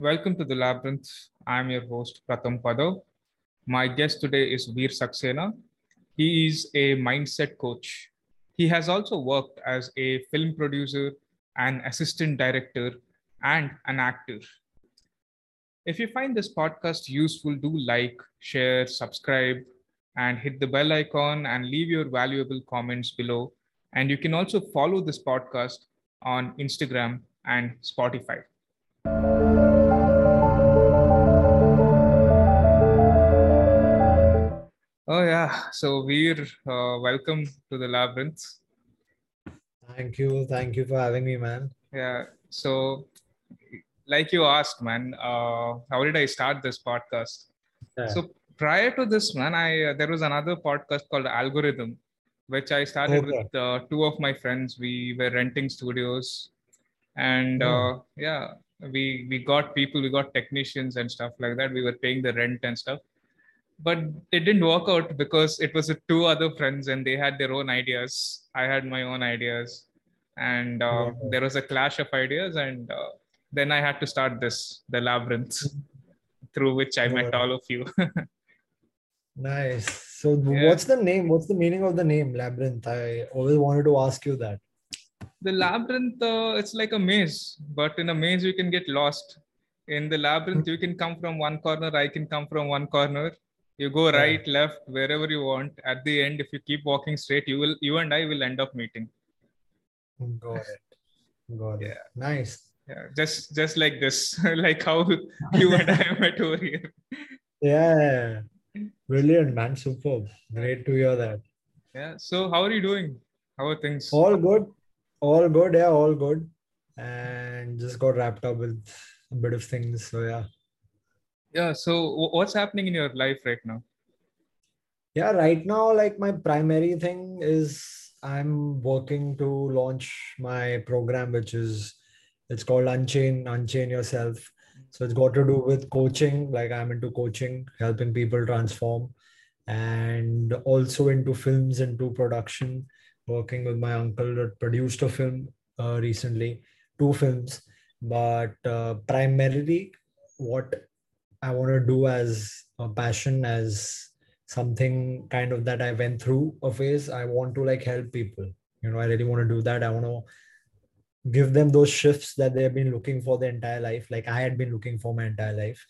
Welcome to the Labyrinth. I'm your host, Pratham Padav. My guest today is Virr Saxenaa. He is a mindset coach. He has also worked as a film producer, an assistant director, and an actor. If you find this podcast useful, do like, share, subscribe, and hit the bell icon and leave your valuable comments below. And you can also follow this podcast on Instagram and Spotify. Yeah, so Virr, uh, welcome to the labyrinth. Thank you, thank you for having me, man. Yeah, so like you asked, man, uh, how did I start this podcast? Yeah. So prior to this, man, I uh, there was another podcast called Algorithm, which I started Okay. with uh, two of my friends. We were renting studios, and Hmm. uh, yeah, we we got people, we got technicians and stuff like that. We were paying the rent and stuff, but it didn't work out because it was with two other friends, and they had their own ideas. I had my own ideas, and uh, Yeah. there was a clash of ideas, and uh, then I had to start this, the labyrinth, through which I met all of you. Nice. So, Yeah. what's the name? What's the meaning of the name Labyrinth? I always wanted to ask you that. the labyrinth uh, it's like a maze but in a maze you can get lost in the labyrinth you can come from one corner i can come from one corner you go Yeah. right left wherever you want at the end if you keep walking straight you will you and i will end up meeting Got it. Got it. Yeah. Nice. yeah just just like this like how you and i met over here Yeah. Brilliant, man. Superb. Great to hear that. yeah so how are you doing how are things All good. All good. Yeah, all good. And just got wrapped up with a bit of things. So, yeah. Yeah so wh- what's happening in your life right now Yeah, right now, like my primary thing is I'm working to launch my program, which is it's called Unchain, Unchain Yourself. So it's got to do with coaching, like I'm into coaching, helping people transform, and also into films, into production, working with my uncle that produced a film uh, recently, two films. But uh, primarily, what I want to do as a passion, as something kind of that I went through a phase. I want to like help people. You know, I really want to do that. I want to give them those shifts that they've been looking for their entire life, like I had been looking for my entire life.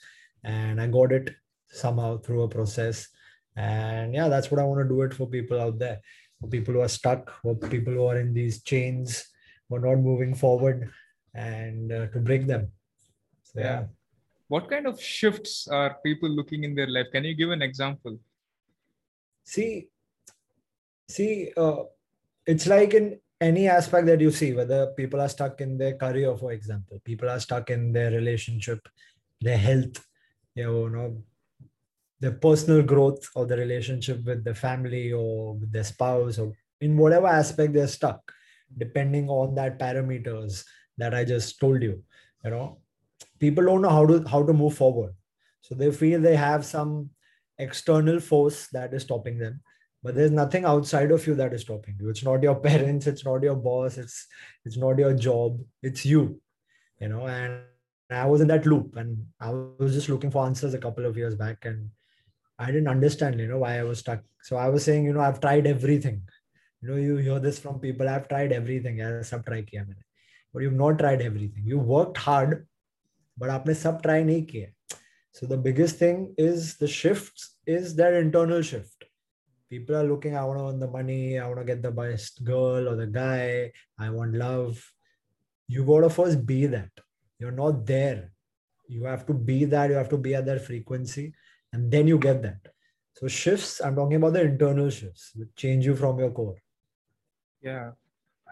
And I got it somehow through a process. And yeah, that's what I want to do it for people out there, for people who are stuck, for people who are in these chains, who are not moving forward, and uh, to break them. So, Yeah. yeah. What kind of shifts are people looking in their life? Can you give an example? See see uh, it's like in any aspect that you see whether people are stuck in their career for example. People are stuck in their relationship their health you know their personal growth or the relationship with the family or with their spouse or in whatever aspect they're stuck depending on that parameters that i just told you you know people don't know how to how to move forward. So they feel they have some external force that is stopping them but there's nothing outside of you that is stopping you. It's not your parents it's not your boss it's it's not your job it's you you know and i was in that loop and i was just looking for answers a couple of years back and i didn't understand you know why i was stuck. So i was saying you know i've tried everything. You know you hear this from people i've tried everything. Yeah but you've not tried everything. You worked hard but आपने सब try नहीं किया so the biggest thing is the shifts is their internal shift people are looking i want to earn the money i want to get the best girl or the guy i want love you got to first be that you're not there you have to be that you have to be at that frequency and then you get that so shifts i'm talking about the internal shifts which change you from your core yeah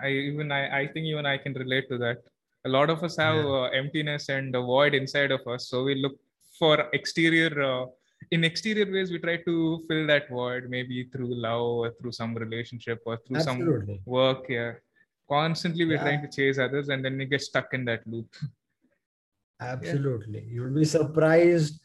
i even i i think even i can relate to that a lot of us have Yeah. uh, emptiness and a void inside of us so we look for exterior uh, in exterior ways we try to fill that void maybe through love or through some relationship or through absolutely some work yeah constantly we're Yeah. trying to chase others and then we get stuck in that loop Absolutely. You'll be surprised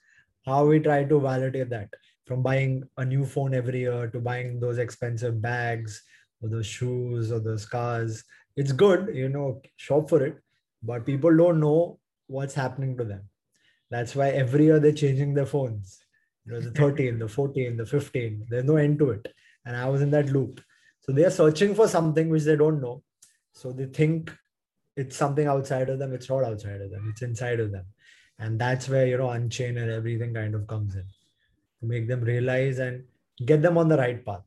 how we try to validate that from buying a new phone every year to buying those expensive bags or those shoes or those cars. It's good, you know, shop for it, but people don't know what's happening to them. That's why every year they're changing their phones. You know, the 13, the 14, the 15. There's no end to it. And I was in that loop. So they are searching for something which they don't know. So they think it's something outside of them. It's not outside of them. It's inside of them. And that's where, you know, Unchain and everything kind of comes in to make them realize and get them on the right path.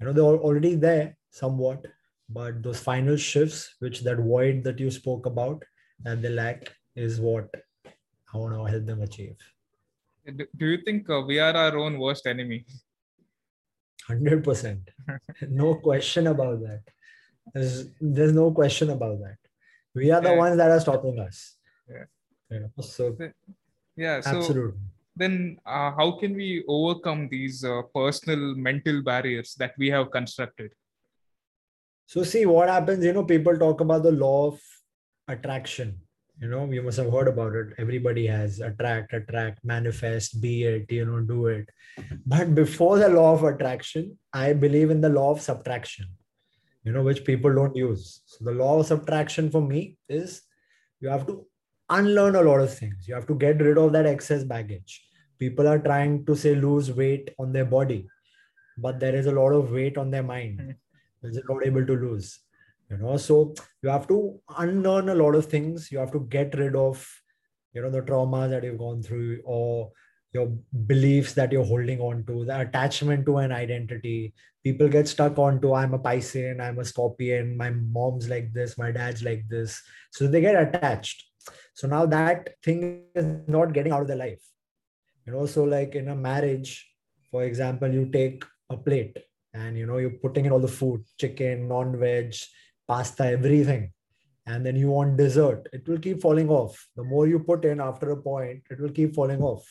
You know, they're already there somewhat, but those final shifts, which that void that you spoke about, that they lack, is what I want to help them achieve. Do you think uh, we are our own worst enemy? 100%. no question about that. There's, there's no question about that. We are the yeah. ones that are stopping us. Yeah. Know, so, yeah. So absolutely. Then, uh, how can we overcome these uh, personal mental barriers that we have constructed? So, see what happens, you know, people talk about the law of attraction. You know you must have heard about it. Everybody has attract attract manifest be it you know do it. But before the law of attraction i believe in the law of subtraction you know which people don't use. So the law of subtraction for me is you have to unlearn a lot of things. You have to get rid of that excess baggage. People are trying to say lose weight on their body but there is a lot of weight on their mind hmm. they're not able to lose you know. So you have to unlearn a lot of things. You have to get rid of you know the trauma that you've gone through or your beliefs that you're holding on to the attachment to an identity. People get stuck onto i'm a piscean i'm a scorpion my mom's like this my dad's like this. So they get attached. So now that thing is not getting out of their life. You know so like in a marriage for example you take a plate and you know you're putting in all the food chicken non-veg pasta, everything, and then you want dessert, it will keep falling off. The more you put in after a point, it will keep falling off.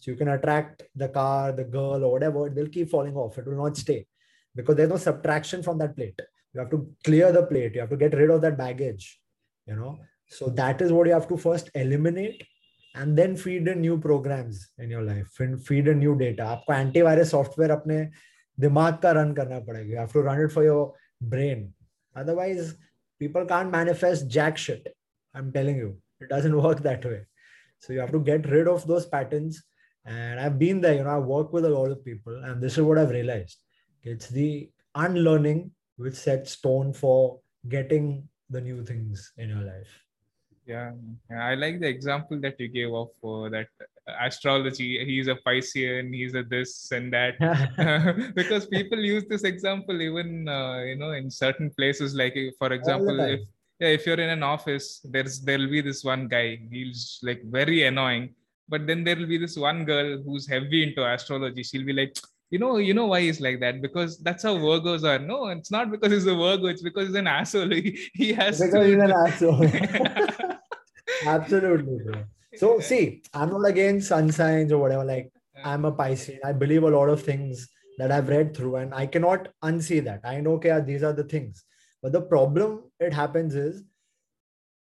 So you can attract the car, the girl, or whatever, it will keep falling off. It will not stay because there's no subtraction from that plate. You have to clear the plate, you have to get rid of that baggage, you know. So that is what you have to first eliminate and then feed in new programs in your life feed in new data आपको antivirus software अपने दिमाग का run करना पड़ेगा you have to run it for your brain Otherwise, people can't manifest jack shit. I'm telling you, it doesn't work that way. So you have to get rid of those patterns. And I've been there, you know, I work with a lot of people, and this is what I've realized. It's the unlearning which sets tone for getting the new things in your life. Yeah, I like the example that you gave of uh, that astrology. He's a Piscean, he's a this and that. because people use this example even uh, you know in certain places. Like for example, if yeah, if you're in an office, there's there'll be this one guy. He's like very annoying. But then there'll be this one girl who's heavy into astrology. She'll be like, you know, you know why he's like that because that's how Virgos are. No, it's not because he's a Virgo. It's because he's an asshole. He, he has because to... he's an asshole. Absolutely, bro. So see, I'm not against sun signs or whatever. Like I'm a Piscean. I believe a lot of things that I've read through, and I cannot unsee that. I know, okay, these are the things. But the problem it happens is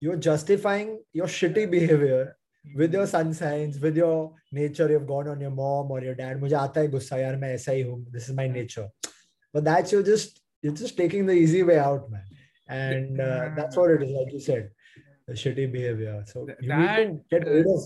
you're justifying your shitty behavior with your sun signs, with your nature. You've gone on your mom or your dad. मुझे आता है गुस्सा यार मैं ऐसा ही हूँ. This is my nature. But that's you're just you're just taking the easy way out, man. And uh, that's what it is, like you said the shitty behavior. So you that, need get rid of.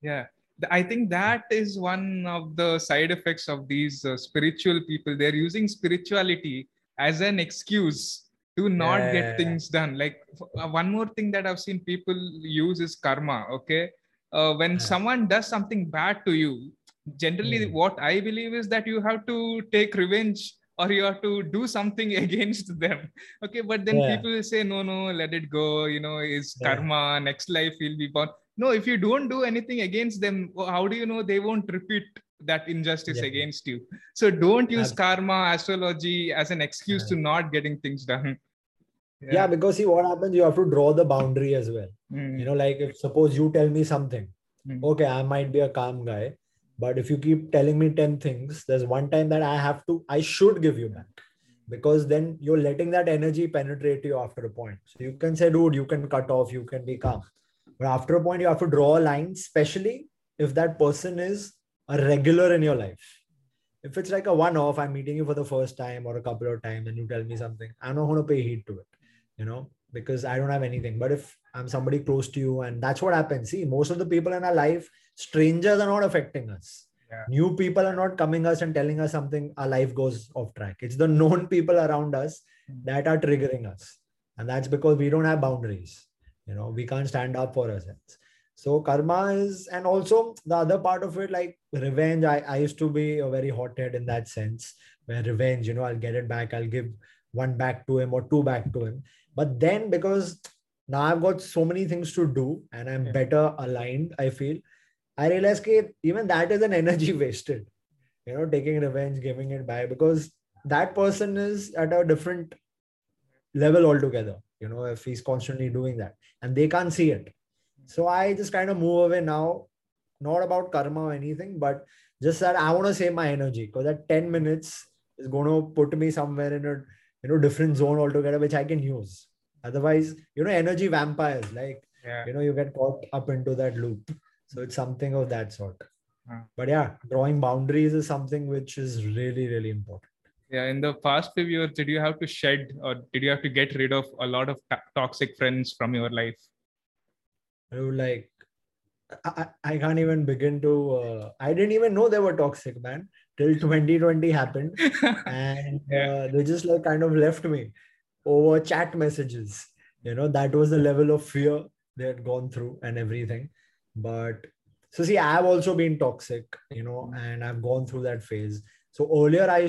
Yeah, I think that is one of the side effects of these uh, spiritual people. They're using spirituality as an excuse to not yeah. get things done. Like uh, one more thing that I've seen people use is karma. Okay, uh, when yeah. someone does something bad to you, generally mm. what I believe is that you have to take revenge or you have to do something against them okay but then yeah. people say no no let it go you know is yeah. karma next life will be born no if you don't do anything against them how do you know they won't repeat that injustice yeah. against you so don't use karma astrology as an excuse to not getting things done yeah. because see what happens you have to draw the boundary as well mm. you know like if suppose you tell me something mm. okay i might be a calm guy but if you keep telling me 10 things, there's one time that I have to, I should give you back because then you're letting that energy penetrate you after a point. So you can say, dude, you can cut off, you can be calm. But after a point, you have to draw a line, especially if that person is a regular in your life. If it's like a one off, I'm meeting you for the first time or a couple of times and you tell me something, I'm not going to pay heed to it, you know, because I don't have anything. But if I'm somebody close to you, and that's what happens. See, most of the people in our life, strangers are not affecting us. Yeah. New people are not coming us and telling us something. Our life goes off track. It's the known people around us Hmm. that are triggering us, and that's because we don't have boundaries. You know, we can't stand up for ourselves. So karma is, and also the other part of it, like revenge. I, I used to be a very hothead in that sense, where revenge, you know, I'll get it back. I'll give one back to him or two back to him. But then because now I've got so many things to do and I'm Yeah. better aligned, I feel, I realize that even that is an energy wasted, you know, taking revenge, giving it back, because that person is at a different level altogether, you know, if he's constantly doing that and they can't see it. So I just kind of move away now, not about karma or anything, but just that I want to save my energy because that 10 minutes is going to put me somewhere in a you know different zone altogether, which I can use. Otherwise, you know, energy vampires, like Yeah. you know, you get caught up into that loop. So it's something of that sort. Uh. But yeah, drawing boundaries is something which is really, really important. Yeah. In the past few years, did you have to shed or did you have to get rid of a lot of to- toxic friends from your life? I would like I, I I can't even begin to uh, I didn't even know they were toxic, man, till 2020 happened. and Yeah. uh, they just like kind of left me over chat messages. You know that was the level of fear they had gone through and everything. But so see i've also been toxic you know and i've gone through that phase. So earlier i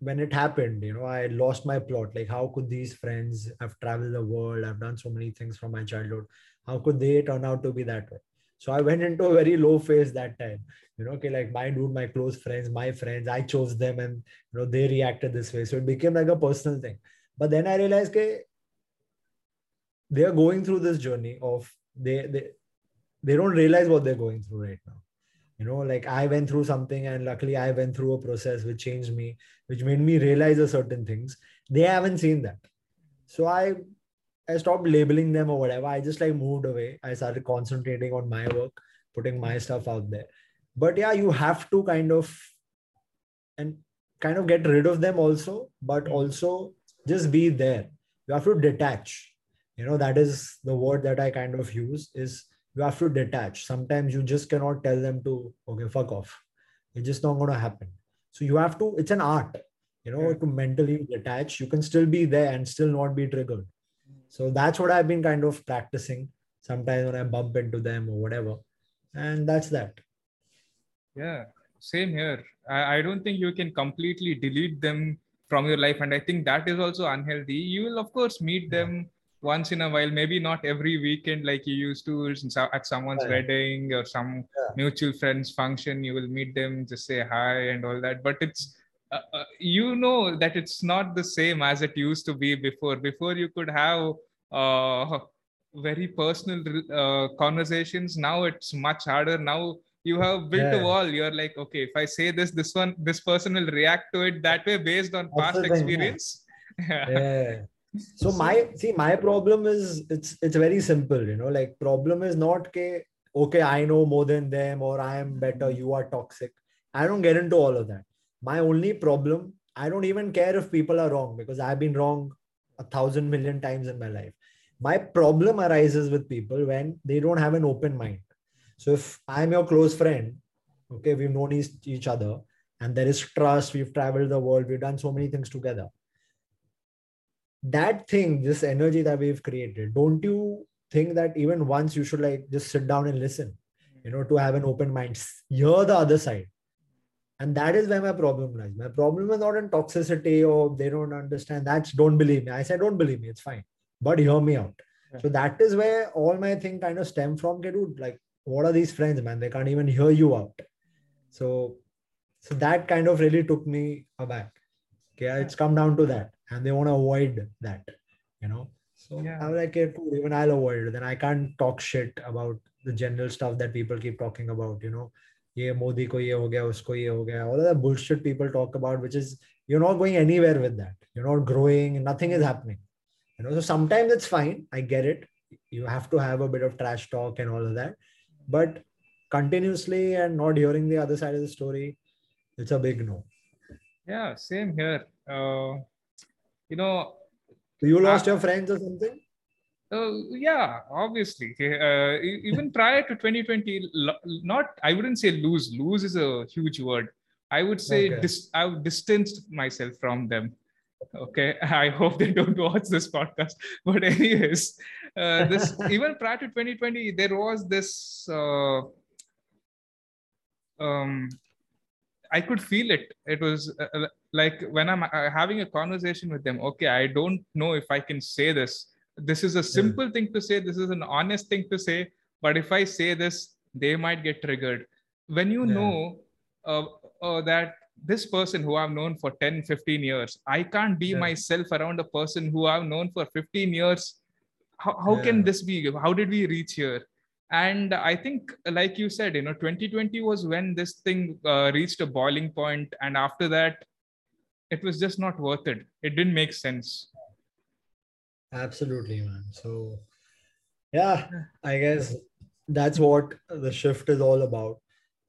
when it happened you know i lost my plot. Like how could these friends i've traveled the world? I've done so many things from my childhood. How could they turn out to be that way? So i went into a very low phase that time. You know okay like my dude my close friends my friends i chose them and you know they reacted this way. So it became like a personal thing but then i realized that they are going through this journey of they they they don't realize what they're going through right now. You know like i went through something and luckily i went through a process which changed me which made me realize a certain things. They haven't seen that. So i i stopped labeling them or whatever. I just like moved away. I started concentrating on my work putting my stuff out there. But yeah you have to kind of and kind of get rid of them also but hmm. also just be there. You have to detach. You know that is the word that i kind of use is you have to detach. Sometimes you just cannot tell them to okay fuck off. It's just not going to happen. So you have to it's an art you know Yeah. to mentally detach. You can still be there and still not be triggered. So that's what i've been kind of practicing sometimes when i bump into them or whatever. And that's that. Yeah, same here. I, I don't think you can completely delete them from your life. And I think that is also unhealthy. You will, of course, meet them once in a while, maybe not every weekend like you used to at someone's wedding or some Yeah. mutual friends function. You will meet them, just say hi and all that. But it's, uh, uh, you know, that it's not the same as it used to be before. Before you could have uh, very personal uh, conversations. Now it's much harder. Now you have built a wall. You're like, okay, if I say this, this one, this person will react to it that way based on past yeah. experience. Yeah. yeah so my see my problem is it's it's very simple you know like problem is not okay okay i know more than them or i am better you are toxic i don't get into all of that my only problem i don't even care if people are wrong because i've been wrong a thousand million times in my life my problem arises with people when they don't have an open mind so if i'm your close friend okay we've known each, other and there is trust we've traveled the world we've done so many things together that thing, this energy that we've created, don't you think that even once you should like just sit down and listen, you know, to have an open mind, hear the other side? And that is where my problem lies. My problem is not in toxicity or they don't understand. That's don't believe me. I said, don't believe me, it's fine. But hear me out. Yeah. So that is where all my thing kind of stem from. Okay, dude, like, what are these friends, man? They can't even hear you out. So so that kind of really took me aback. Okay, it's come down to that and they want to avoid that you know so Yeah. i'm like okay, cool, even i'll avoid it then i can't talk shit about the general stuff that people keep talking about you know ye modi ko ye ho gaya usko ye ho gaya all of that bullshit people talk about which is you're not going anywhere with that you're not growing nothing is happening you know so sometimes it's fine i get it you have to have a bit of trash talk and all of that but continuously and not hearing the other side of the story it's a big no Yeah, same here. Uh, you know, you lost Ah. your friends or something Uh, yeah, obviously. Uh, even prior to 2020, not I wouldn't say lose. Lose is a huge word. I would say okay. dis- I've distanced myself from them. Okay, I hope they don't watch this podcast. But anyways, uh, this even prior to 2020, there was this. Uh, um, I could feel it. It was uh, uh like when I'm uh, having a conversation with them. Okay, I don't know if I can say this this is a simple thing to say this is an honest thing to say but if i say this they might get triggered when you yeah. know uh, uh, that this person who i've known for 10 15 years i can't be yeah. myself around a person who i've known for 15 years how, how yeah. can this be how did we reach here and i think like you said you know 2020 was when this thing uh, reached a boiling point and after that it was just not worth it it didn't make sense Absolutely, man. So, yeah, I guess that's what the shift is all about.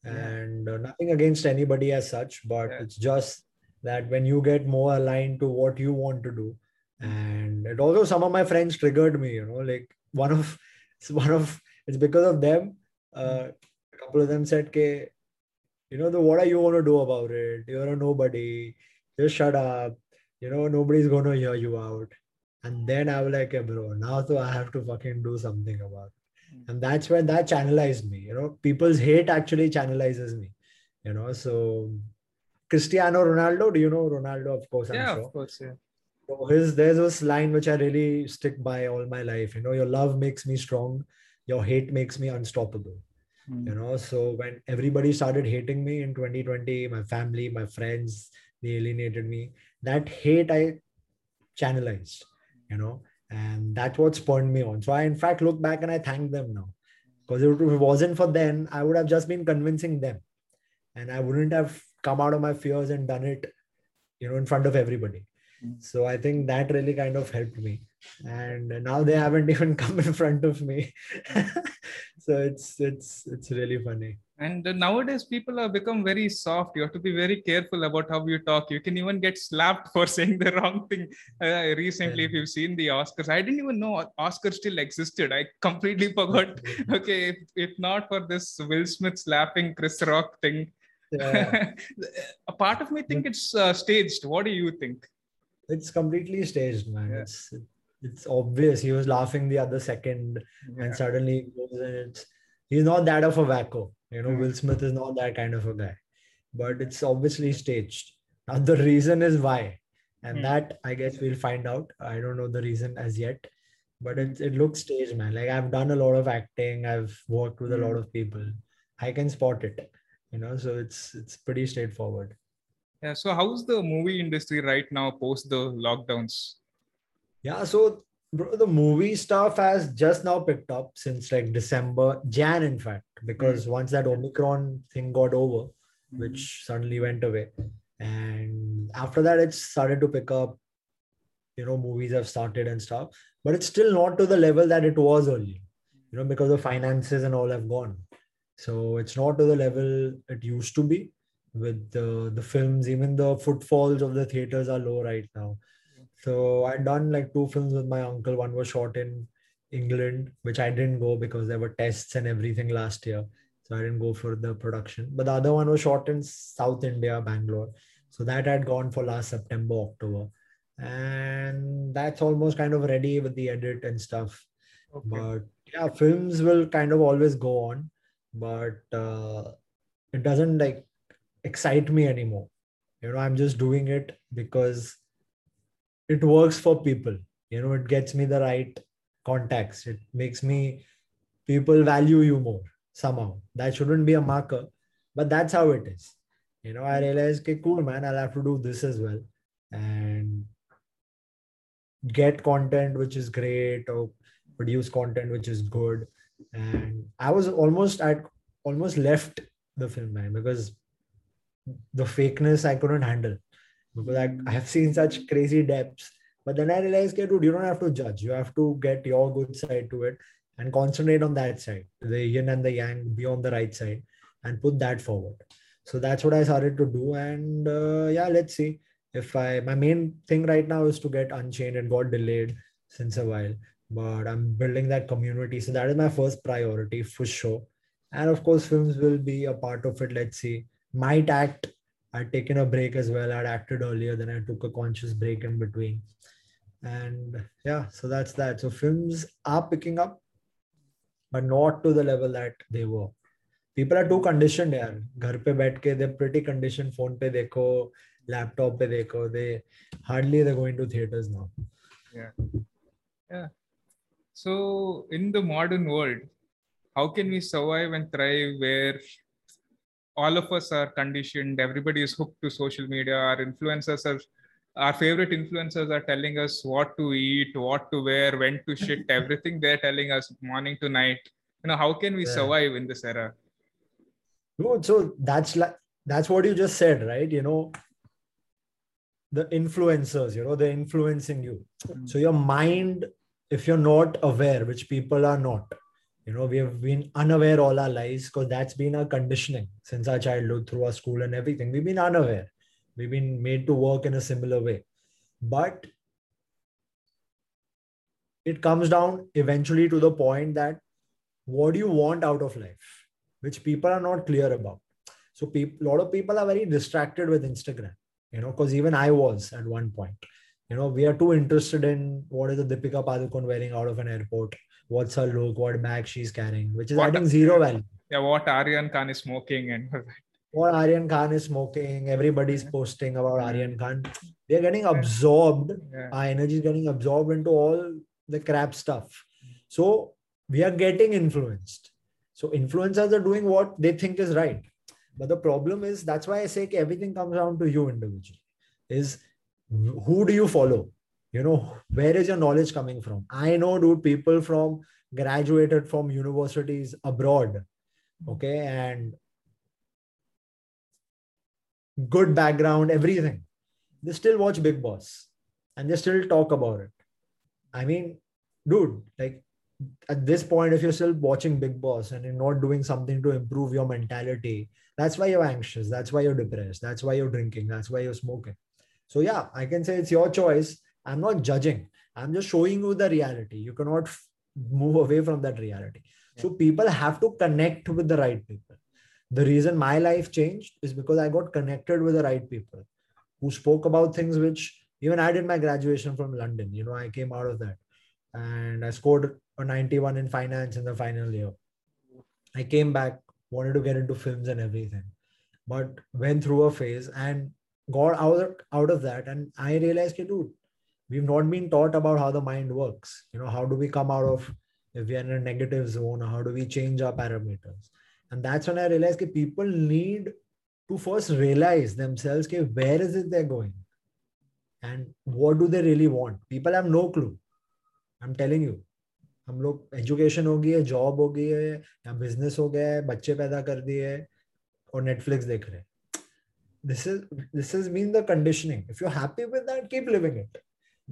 And uh, nothing against anybody as such, but yeah. it's just that when you get more aligned to what you want to do, and it also some of my friends triggered me, you know, like one of it's one of it's because of them. Uh, a couple of them said, okay you know, the what are you going to do about it? You're a nobody. Just shut up. You know, nobody's going to hear you out." And then I was like, hey, bro, now so I have to fucking do something about it. Hmm. And that's when that channelized me. You know, people's hate actually channelizes me. You know, so Cristiano Ronaldo, do you know Ronaldo? Of course, I'm yeah, sure. of course, yeah. His there's this line which I really stick by all my life. You know, your love makes me strong, your hate makes me unstoppable. Mm. You know, so when everybody started hating me in 2020, my family, my friends, they alienated me. That hate I channelized you know, and that's what spurred me on. So I, in fact, look back and I thank them now because if it wasn't for them, I would have just been convincing them and I wouldn't have come out of my fears and done it, you know, in front of everybody. So I think that really kind of helped me. And now they haven't even come in front of me. so it's it's it's really funny. And nowadays people have become very soft. You have to be very careful about how you talk. You can even get slapped for saying the wrong thing. Uh, recently yeah. if you've seen the oscars i didn't even know oscars still existed. I completely forgot. Okay if, if not for this will smith slapping chris rock thing. Yeah. a part of me think it's uh, staged. What do you think it's completely staged man yeah. it's it's obvious he was laughing the other second and suddenly it's he's not that of a wacko you know, mm. Will Smith is not that kind of a guy, but it's obviously staged. Now, the reason is why. And mm. that I guess we'll find out. I don't know the reason as yet, but it, it looks staged, man. Like I've done a lot of acting, I've worked with mm. a lot hmm. of people. I can spot it, you know, so it's it's pretty straightforward. Yeah. So how's the movie industry right now post the lockdowns? Yeah. So bro, the movie stuff has just now picked up since like December, Jan, in fact, because mm once that Omicron thing got over, mm which suddenly went away, and after that, it started to pick up. You know, movies have started and stuff, but it's still not to the level that it was earlier. You know, because the finances and all have gone, so it's not to the level it used to be. With the the films, even the footfalls of the theaters are low right now so I'd done like two films with my uncle. One was shot in England, which I didn't go because there were tests and everything last year. So I didn't go for the production. But the other one was shot in South India, Bangalore. So that had gone for last September, October. And that's almost kind of ready with the edit and stuff. Okay. But yeah, films will kind of always go on, but uh, it doesn't like excite me anymore. You know, I'm just doing it because it works for people. You know it gets me the right contacts. It makes me people value you more somehow. That shouldn't be a marker but that's how it is. You know i hmm. realized okay cool man i'll have to do this as well and get content which is great or produce content which is good. And i was almost at almost left the film man because the fakeness i couldn't handle because I, I have seen such crazy depths. But then I realized, okay, dude, you don't have to judge. You have to get your good side to it and concentrate on that side, the yin and the yang, be on the right side and put that forward. So that's what I started to do. And uh, yeah, let's see if I, my main thing right now is to get Unchained and got delayed since a while. but I'm building that community. So that is my first priority for sure. And of course, films will be a part of it. Let's see might act I'd taken a break as well. I'd acted earlier, then I took a conscious break in between. And yeah, so that's that. So films are picking up, but not to the level that they were. People are too conditioned yaar. Ghar pe ke, they're pretty conditioned. Phone pe dekho, laptop pe dekho. They hardly they're going to theaters now. Yeah. Yeah. So in the modern world, how can we survive and thrive where all of us are conditioned. Everybody is hooked to social media. Our influencers are our favorite influencers are telling us what to eat what to wear when to shit everything they're telling us morning to night. You know how can we yeah. survive in this era? No, so that's like that's what you just said right? You know the influencers you know they're influencing you. Mm-hmm. so your mind if you're not aware which people are not you know we have been unaware all our lives because that's been our conditioning since our childhood through our school and everything. We've been unaware. We've been made to work in a similar way. But it comes down eventually to the point that what do you want out of life which people are not clear about. So a lot of people are very distracted with instagram you know because even i was at one point. You know we are too interested in what is the Deepika Padukone wearing out of an airport what's her look what bag she's carrying which is what, adding zero value. yeah what Aryan Khan is smoking and what Aryan Khan is smoking everybody's posting about Aryan Khan. They're getting absorbed. Yeah. our energy is getting absorbed into all the crap stuff. So we are getting influenced. So influencers are doing what they think is right. But the problem is that's why I say everything comes down to you individually. Is who do you follow? You know, where is your knowledge coming from? I know, dude, people from graduated from universities abroad, okay, and good background, everything. They still watch Bigg Boss and they still talk about it. I mean, dude, like at this point, if you're still watching Bigg Boss and you're not doing something to improve your mentality, that's why you're anxious. That's why you're depressed. That's why you're drinking. That's why you're smoking. So, yeah, I can say it's your choice. I'm not judging. I'm just showing you the reality. You cannot move away from that reality. Yeah. So, people have to connect with the right people. The reason my life changed is because I got connected with the right people who spoke about things which even I did my graduation from London. You know, I came out of that and I scored a 91 in finance in the final year. I came back, wanted to get into films and everything, but went through a phase and got out of, out of that. And I realized, dude, we've not been taught about how the mind works. You know, how do we come out of if we are in a negative zone? How do we change our parameters? And that's when I realized that people need to first realize themselves okay, where is it they're going and what do they really want. People have no clue. I'm telling you. हम लोग education हो गई है job हो गई है या business हो गया है बच्चे पैदा कर दिए और नेटफ्लिक्स देख रहे हैं this is this has been the conditioning if you're happy with that keep living it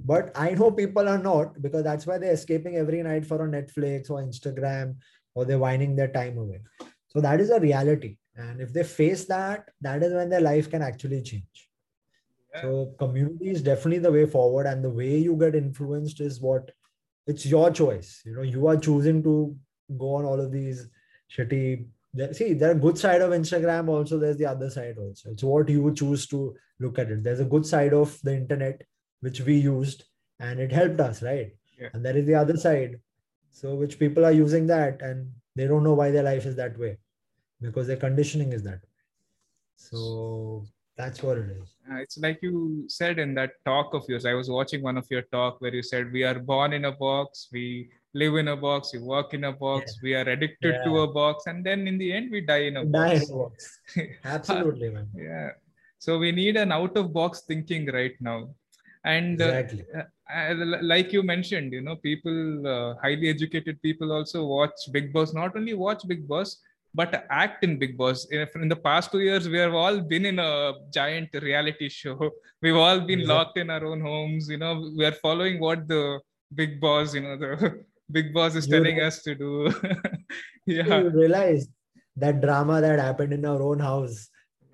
but i know people are not because that's why they're escaping every night for a netflix or instagram or they're winding their time away. So that is a reality. And if they face that that is when their life can actually change. Yeah. so community is definitely the way forward and the way you get influenced is what it's your choice. You know you are choosing to go on all of these shitty see there are good side of instagram also there's the other side also. It's what you choose to look at it. There's a good side of the internet which we used and it helped us right yeah. and there is the other side so which people are using that and they don't know why their life is that way because their conditioning is that way so that's what it is. Uh, it's like you said in that talk of yours. I was watching one of your talk where you said we are born in a box, we live in a box, we work in a box, yeah. we are addicted yeah. to a box, and then in the end we die in a box. In a box. Absolutely, man. Yeah. So we need an out of box thinking right now. And uh, exactly. Uh, like you mentioned, you know, people, uh, highly educated people also watch Bigg Boss. Not only watch Bigg Boss, but act in Bigg Boss. In the past two years, we have all been in a giant reality show. We've all been yeah. locked in our own homes. You know, we are following what the big Boss, you know, the big Boss is you telling us to do. yeah. You realize that drama that happened in our own house,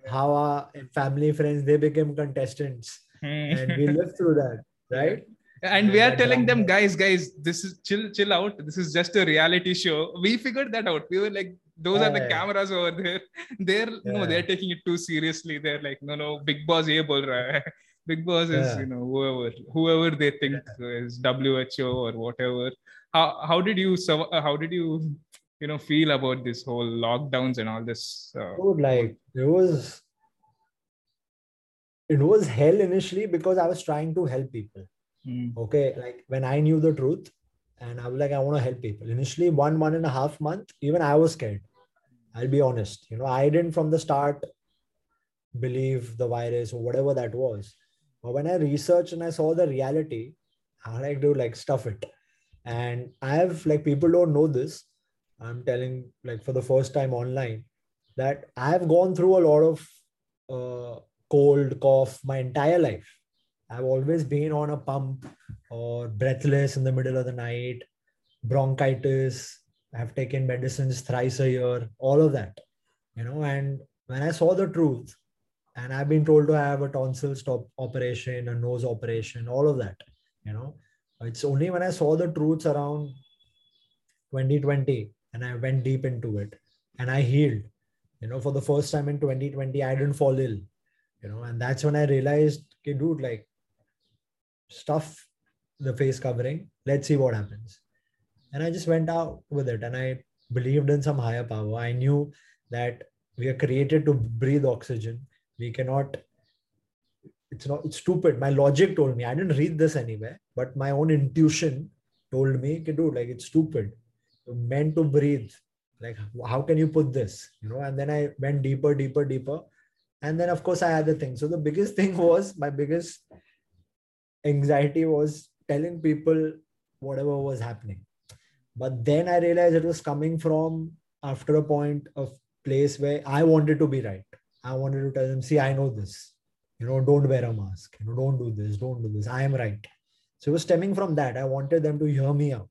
how our family friends they became contestants. And we lived through that, right? and we are telling them guys guys this is chill chill out. This is just a reality show. We figured that out. We were like those yeah, are the yeah. cameras over there. They're yeah. no they're taking it too seriously. They're like no no big boss ye bol raha hai. big boss is you know whoever whoever they think is who or whatever. How how did you how did you you know feel about this whole lockdowns and all this uh, Dude, like it was it was hell initially because i was trying to help people mm. okay like when i knew the truth and i was like i want to help people initially one one and a half month even i was scared I'll be honest. You know, I didn't from the start believe the virus or whatever that was. But when I researched and I saw the reality, I like to like stuff it. And I have like people don't know this. I'm telling like for the first time online that I have gone through a lot of uh, cold, cough my entire life. I've always been on a pump or breathless in the middle of the night, bronchitis, I have taken medicines thrice a year, all of that, you know. And when I saw the truth, and I've been told to have a tonsil stop operation, a nose operation, all of that, you know. It's only when I saw the truths around 2020 and I went deep into it and I healed. You know, for the first time in 2020, I didn't fall ill, you know, and that's when I realized, okay, dude, like stuff the face covering. Let's see what happens. And i just went out with it and i believed in some higher power. I knew that we are created to breathe oxygen. We cannot it's not it's stupid. My logic told me i didn't read this anywhere but my own intuition told me okay, dude like it's stupid. You're meant to breathe. Like how can you put this? You know and then i went deeper deeper deeper and then of course i had the thing. So the biggest thing was my biggest anxiety was telling people whatever was happening. But then i realized it was coming from after a point of place where i wanted to be right. I wanted to tell them see i know this. You know don't wear a mask. You know don't do this. Don't do this. I am right. So it was stemming from that. I wanted them to hear me out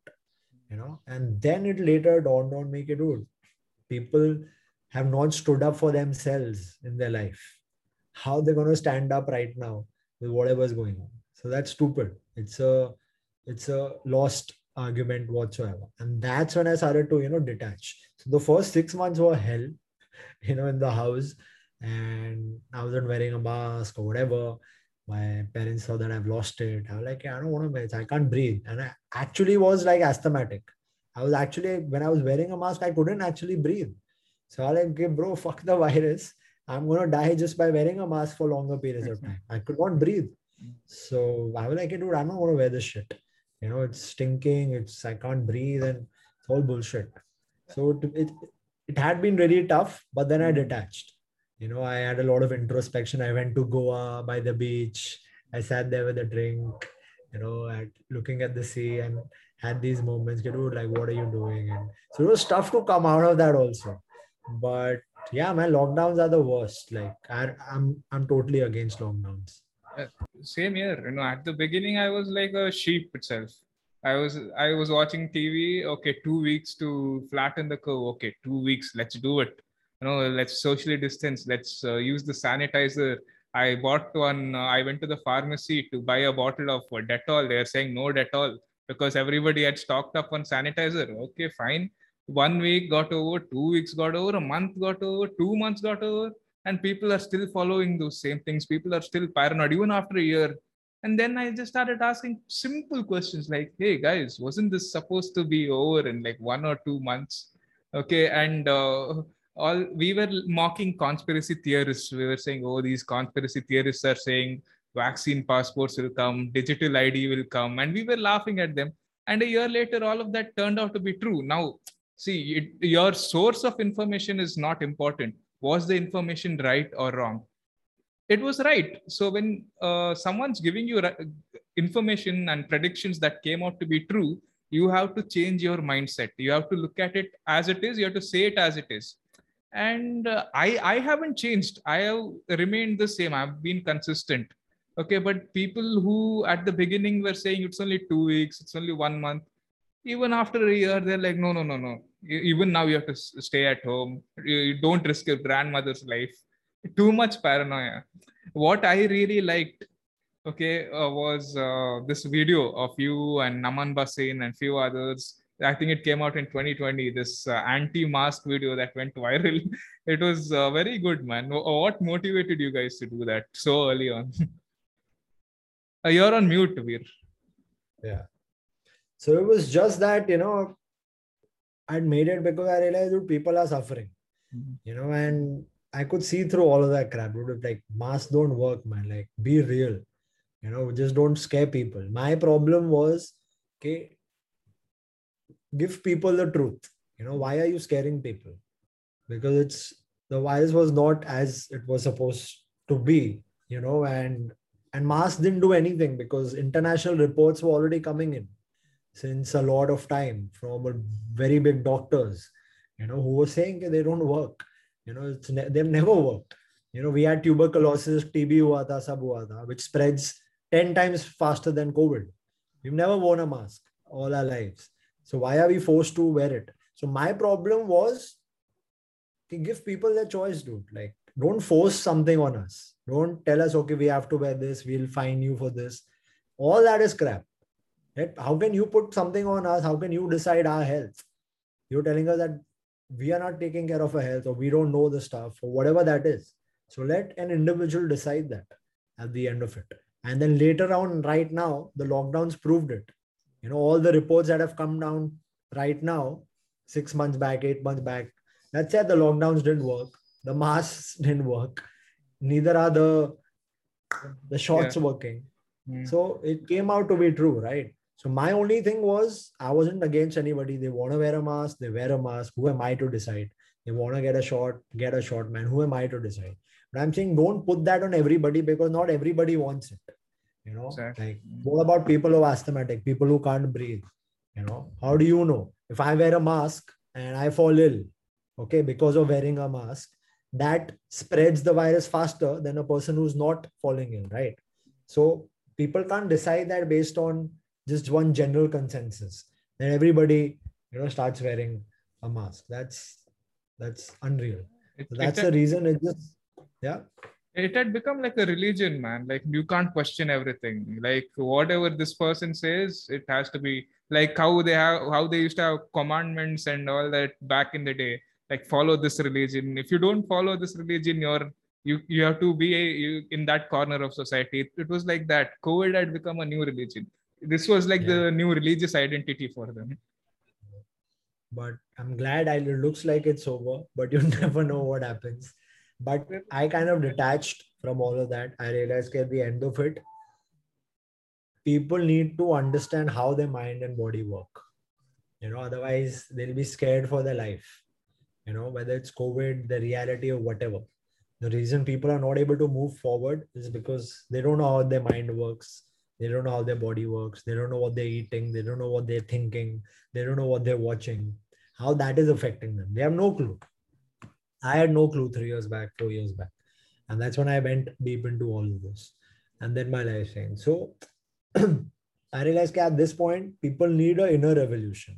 you know? And then it later dawned on me dude people have not stood up for themselves in their life how they're going to stand up right now with whatever's going on so that's stupid it's a it's a lost argument whatsoever. And that's when I started to, you know, detach. So the first six months were hell, you know, in the house. And I wasn't wearing a mask or whatever. My parents saw that I've lost it. I was like, yeah, I don't want to wear I can't breathe. And I actually was like asthmatic. I was actually, when I was wearing a mask, I couldn't actually breathe. So I was like, bro, fuck the virus. I'm going to die just by wearing a mask for longer periods of time. I could not breathe. So I was like, dude, I don't want to wear this shit. You know it's stinking it's i can't breathe and it's all bullshit. So it, it, it had been really tough but then i mm-hmm. detached. You know i had a lot of introspection. I went to goa by the beach. I sat there with a drink you know at looking at the sea and had these moments. Know like what are you doing? And so it was tough to come out of that also but yeah my lockdowns are the worst. Like I, i'm i'm totally against lockdowns. Same here. You know at the beginning i was like a sheep itself. I was i was watching tv okay two weeks to flatten the curve. Okay two weeks let's do it. You know let's socially distance. Let's uh, use the sanitizer. I bought one uh, i went to the pharmacy to buy a bottle of uh, dettol. They are saying no dettol because everybody had stocked up on sanitizer. Okay fine one week got over two weeks got over a month got over two months got over and people are still following those same things. People are still paranoid even after a year. And then i just started asking simple questions like hey guys wasn't this supposed to be over in like one or two months? Okay and uh, all we were mocking conspiracy theorists. We were saying oh these conspiracy theorists are saying vaccine passports will come digital id will come and we were laughing at them. And a year later all of that turned out to be true. Now see it, your source of information is not important. Was the information right or wrong? It was right. So when uh, someone's giving you information and predictions that came out to be true you have to change your mindset. You have to look at it as it is. You have to say it as it is. And uh, i i haven't changed. I have remained the same. I've been consistent. Okay but people who at the beginning were saying it's only 2 weeks it's only 1 month even after a year they're like no no no no even now you have to stay at home you don't risk your grandmother's life too much paranoia what i really liked okay, uh, was uh, this video of you and Naman Basin and few others. I think it came out in 2020. This uh, anti-mask video that went viral. it was uh, very good, man. What motivated you guys to do that so early on? Uh, you're on mute, Virr. Yeah. So it was just that you know, I'd made it because I realized that people are suffering. Mm-hmm. You know, and I could see through all of that crap. Dude, like masks don't work, man. Like be real you know just don't scare people my problem was okay give people the truth you know why are you scaring people because it's the virus was not as it was supposed to be you know and and masks didn't do anything because international reports were already coming in since a lot of time from very big doctors you know who were saying they don't work you know it's ne- they've never worked you know we had tuberculosis tb hua which spreads 10 times faster than COVID. We've never worn a mask all our lives. So why are we forced to wear it? So my problem was to give people their choice, dude. Like, don't force something on us. Don't tell us, okay, we have to wear this, we'll fine you for this. All that is crap. Right? How can you put something on us? How can you decide our health? You're telling us that we are not taking care of our health or we don't know the stuff or whatever that is. So let an individual decide that at the end of it. And then later on, right now, the lockdowns proved it. You know, all the reports that have come down right now, six months back, eight months back, that said the lockdowns didn't work. The masks didn't work. Neither are the the shots yeah. working. Mm. So it came out to be true, right? So my only thing was I wasn't against anybody. They want to wear a mask, they wear a mask. Who am I to decide? They want to get a shot, get a shot, man. Who am I to decide? But I'm saying don't put that on everybody because not everybody wants it. You know, exactly. like what about people who are asthmatic, people who can't breathe? You know, how do you know? If I wear a mask and I fall ill, okay, because of wearing a mask, that spreads the virus faster than a person who's not falling ill, right? So people can't decide that based on just one general consensus. Then everybody, you know, starts wearing a mask. That's that's unreal. It, that's it, the reason it just yeah. It had become like a religion man. Like you can't question everything. Like whatever this person says it has to be like how they have how they used to have commandments and all that back in the day. Like follow this religion. If you don't follow this religion you're you you have to be a, you, in that corner of society. It, it, was like that. Covid had become a new religion this was like yeah. the new religious identity for them but i'm glad I, it looks like it's over but you never know what happens but I kind of detached from all of that. I realized at the end of it, people need to understand how their mind and body work. You know, otherwise they'll be scared for their life. You know, whether it's COVID, the reality or whatever. The reason people are not able to move forward is because they don't know how their mind works. They don't know how their body works. They don't know what they're eating. They don't know what they're thinking. They don't know what they're watching. How that is affecting them. They have no clue. I had no clue three years back, four years back. And that's when I went deep into all of this. And then my life changed. So I realized at this point, people need an inner revolution.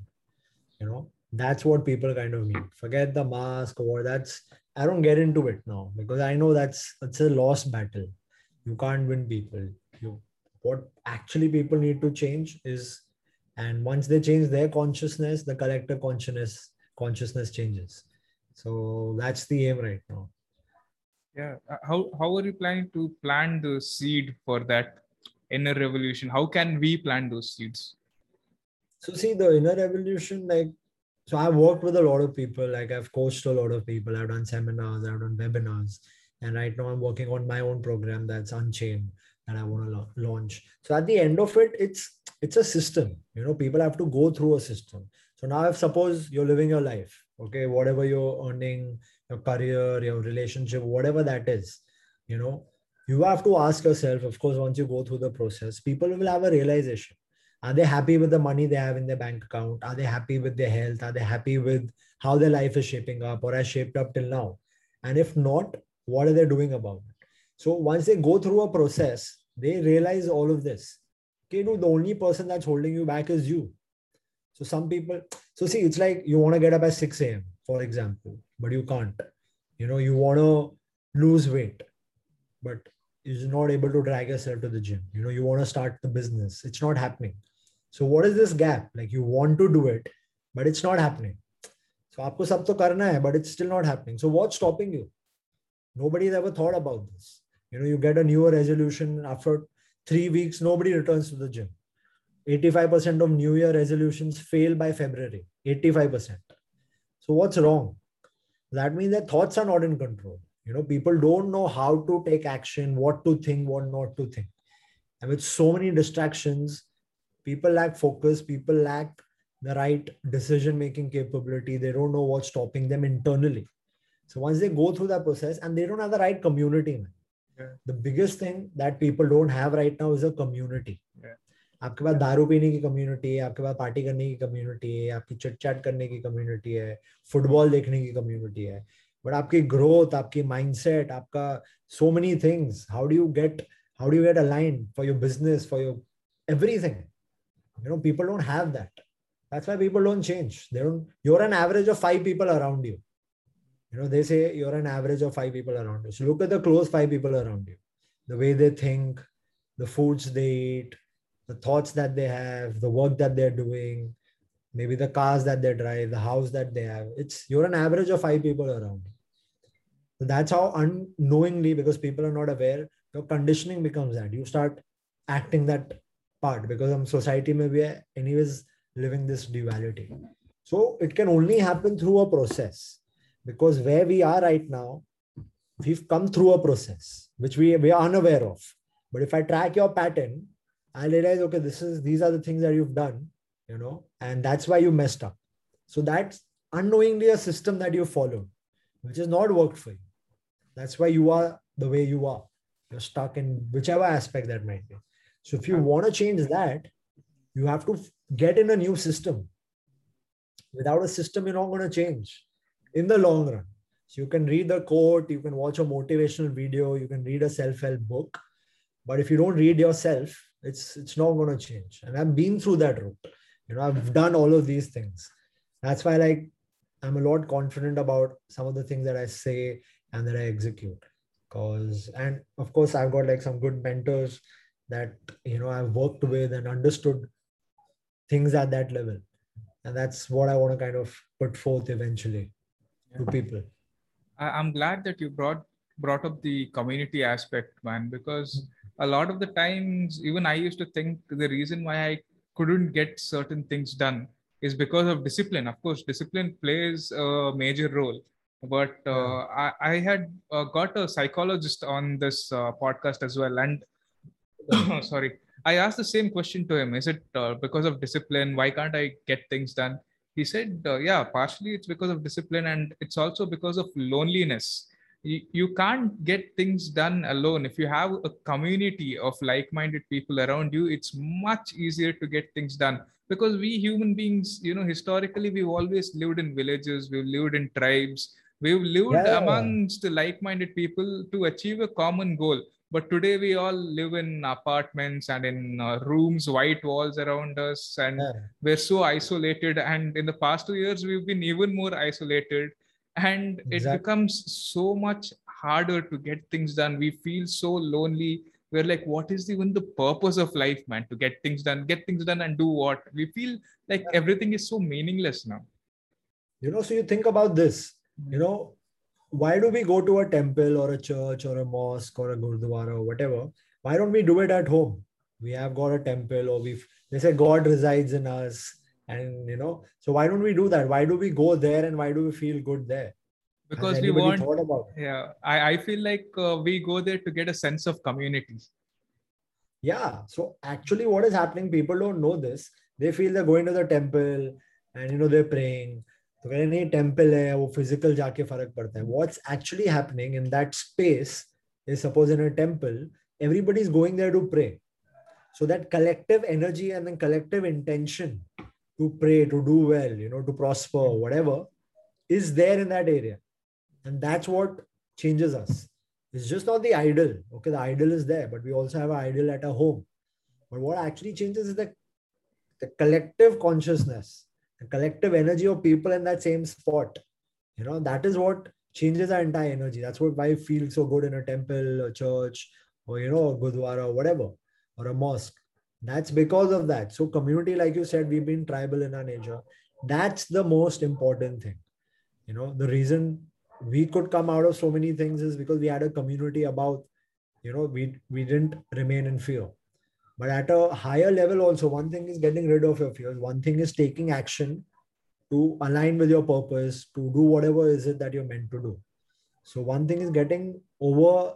You know, that's what people kind of need. Forget the mask or that's I don't get into it now because I know that's it's a lost battle. You can't win people. What actually people need to change is and once they change their consciousness, the collective consciousness consciousness changes so that's the aim right now. Yeah. Uh, how how are you planning to plant the seed for that inner revolution? How can we plant those seeds? So see the inner revolution, like so I've worked with a lot of people, like I've coached a lot of people, I've done seminars, I've done webinars. And right now I'm working on my own program that's Unchained that I want to launch. So at the end of it, it's it's a system. You know, people have to go through a system. So now if suppose you're living your life okay whatever you're earning your career your relationship whatever that is you know you have to ask yourself of course once you go through the process people will have a realization are they happy with the money they have in their bank account are they happy with their health are they happy with how their life is shaping up or has shaped up till now and if not what are they doing about it so once they go through a process they realize all of this okay no the only person that's holding you back is you so some people, so see, it's like you want to get up at 6 a.m., for example, but you can't. You know, you want to lose weight, but is not able to drag yourself to the gym. You know, you want to start the business. It's not happening. So what is this gap? Like you want to do it, but it's not happening. So आपको सब तो करना है, but it's still not happening. So what's stopping you? Nobody's ever thought about this. You know, you get a newer resolution after three weeks, nobody returns to the gym. 85% of New Year resolutions fail by February. 85%. So what's wrong? That means that thoughts are not in control. You know, people don't know how to take action, what to think, what not to think. And with so many distractions, people lack focus, people lack the right decision making capability. They don't know what's stopping them internally. So once they go through that process and they don't have the right community, the biggest thing that people don't have right now is a community आपके पास दारू पीने की community है आपके पास party करने की community है आपकी चट चैट करने की कम्युनिटी है फुटबॉल देखने की कम्युनिटी है. बट आपकी ग्रोथ आपकी माइंड सेट आपका so many things how do you get how do you get align for your business for your everything you know people don't have that that's why people don't change their don't an average of five people around you you know they say you're an average of five people around you so look at the close five people around you the way they think the foods they eat the thoughts that they have, the work that they're doing, maybe the cars that they drive, the house that they have. It's you're an average of five people around. So that's how unknowingly, because people are not aware, your conditioning becomes that. You start acting that part because um, society may be anyways living this duality. So it can only happen through a process because where we are right now, we've come through a process which we, we are unaware of. But if I track your pattern, I realize, okay, this is these are the things that you've done, you know, and that's why you messed up. So that's unknowingly a system that you followed, which has not worked for you. That's why you are the way you are. You're stuck in whichever aspect that might be. So if you want to change that, you have to get in a new system. Without a system, you're not going to change in the long run. So you can read the quote, you can watch a motivational video, you can read a self-help book. But if you don't read yourself, it's it's not going to change and i've been through that route you know i've done all of these things that's why like i'm a lot confident about some of the things that i say and that i execute because and of course i've got like some good mentors that you know i've worked with and understood things at that level and that's what i want to kind of put forth eventually. To people. I'm glad that you brought brought up the community aspect man because a lot of the times even i used to think the reason why i couldn't get certain things done is because of discipline. Of course discipline plays a major role but uh, I, I, had uh, got a psychologist on this uh, podcast as well and sorry i asked the same question to him. Is it uh, because of discipline? Why can't i get things done he said uh, yeah partially it's because of discipline and it's also because of loneliness. You, you can't get things done alone. If you have a community of like-minded people around you it's much easier to get things done. Because we human beings you know historically we've always lived in villages we've lived in tribes we've lived yeah. amongst like-minded people to achieve a common goal but today we all live in apartments and in uh, rooms white walls around us and yeah. we're so isolated. And in the past two years we've been even more isolated. And exactly. it becomes so much harder to get things done. We feel so lonely. We're like what is even the purpose of life man? To get things done get things done and do what? We feel like everything is so meaningless now. You know so you think about this. You know why do we go to a temple or a church or a mosque or a gurdwara or whatever? Why don't we do it at home? We have got a temple or we've they say god resides in us and you know so why don't we do that? Why do we go there and why do we feel good there? Because we want yeah I, I feel like uh, we go there to get a sense of community. Yeah so actually what is happening people don't know this. They feel they're going to the temple and you know they're praying तो कह नहीं temple है वो physical जाके फर्क पड़ता है what's actually happening in that space is suppose in a temple everybody is going there to pray so that collective energy and then collective intention to pray, to do well, you know, to prosper, whatever, is there in that area. And that's what changes us. It's just not the idol. Okay, the idol is there, but we also have an idol at our home. But what actually changes is the, the collective consciousness, the collective energy of people in that same spot. You know, that is what changes our entire energy. That's what why I feel so good in a temple, a church, or you know a gurdwara or whatever or a mosque. That's because of that. So community like you said we've been tribal in our nature. That's the most important thing. You know the reason we could come out of so many things is because we had a community about you know we we didn't remain in fear but at a higher level also one thing is getting rid of your fears. One thing is taking action to align with your purpose to do whatever is it that you're meant to do. So one thing is getting over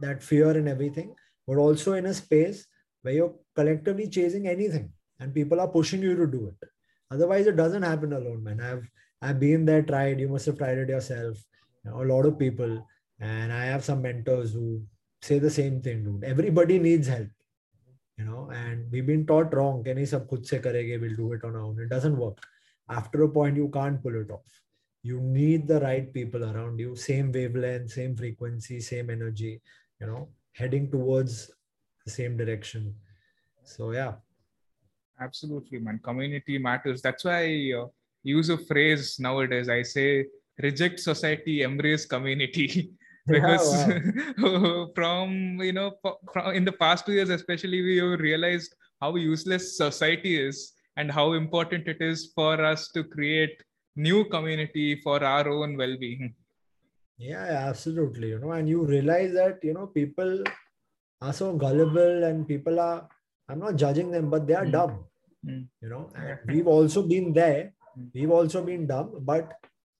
that fear and everything but also in a space where you're collectively chasing anything and people are pushing you to do it. Otherwise it doesn't happen alone man. I've i've been there tried. You must have tried it yourself you know, a lot of people. And i have some mentors who say the same thing dude. Everybody needs help you know and we've been taught wrong can sab khud karege we'll do it on our own. It doesn't work. After a point you can't pull it off. You need the right people around you same wavelength same frequency same energy you know heading towards the same direction. So yeah. Absolutely man. Community matters. That's why i uh, use a phrase nowadays. I say reject society embrace community because yeah, from you know from in the past two years especially we have realized how useless society is and how important it is for us to create new community for our own well-being yeah absolutely you know and you realize that you know people are so gullible and people are i'm not judging them but they are mm. dumb mm. you know and we've also been there hmm. we've also been dumb but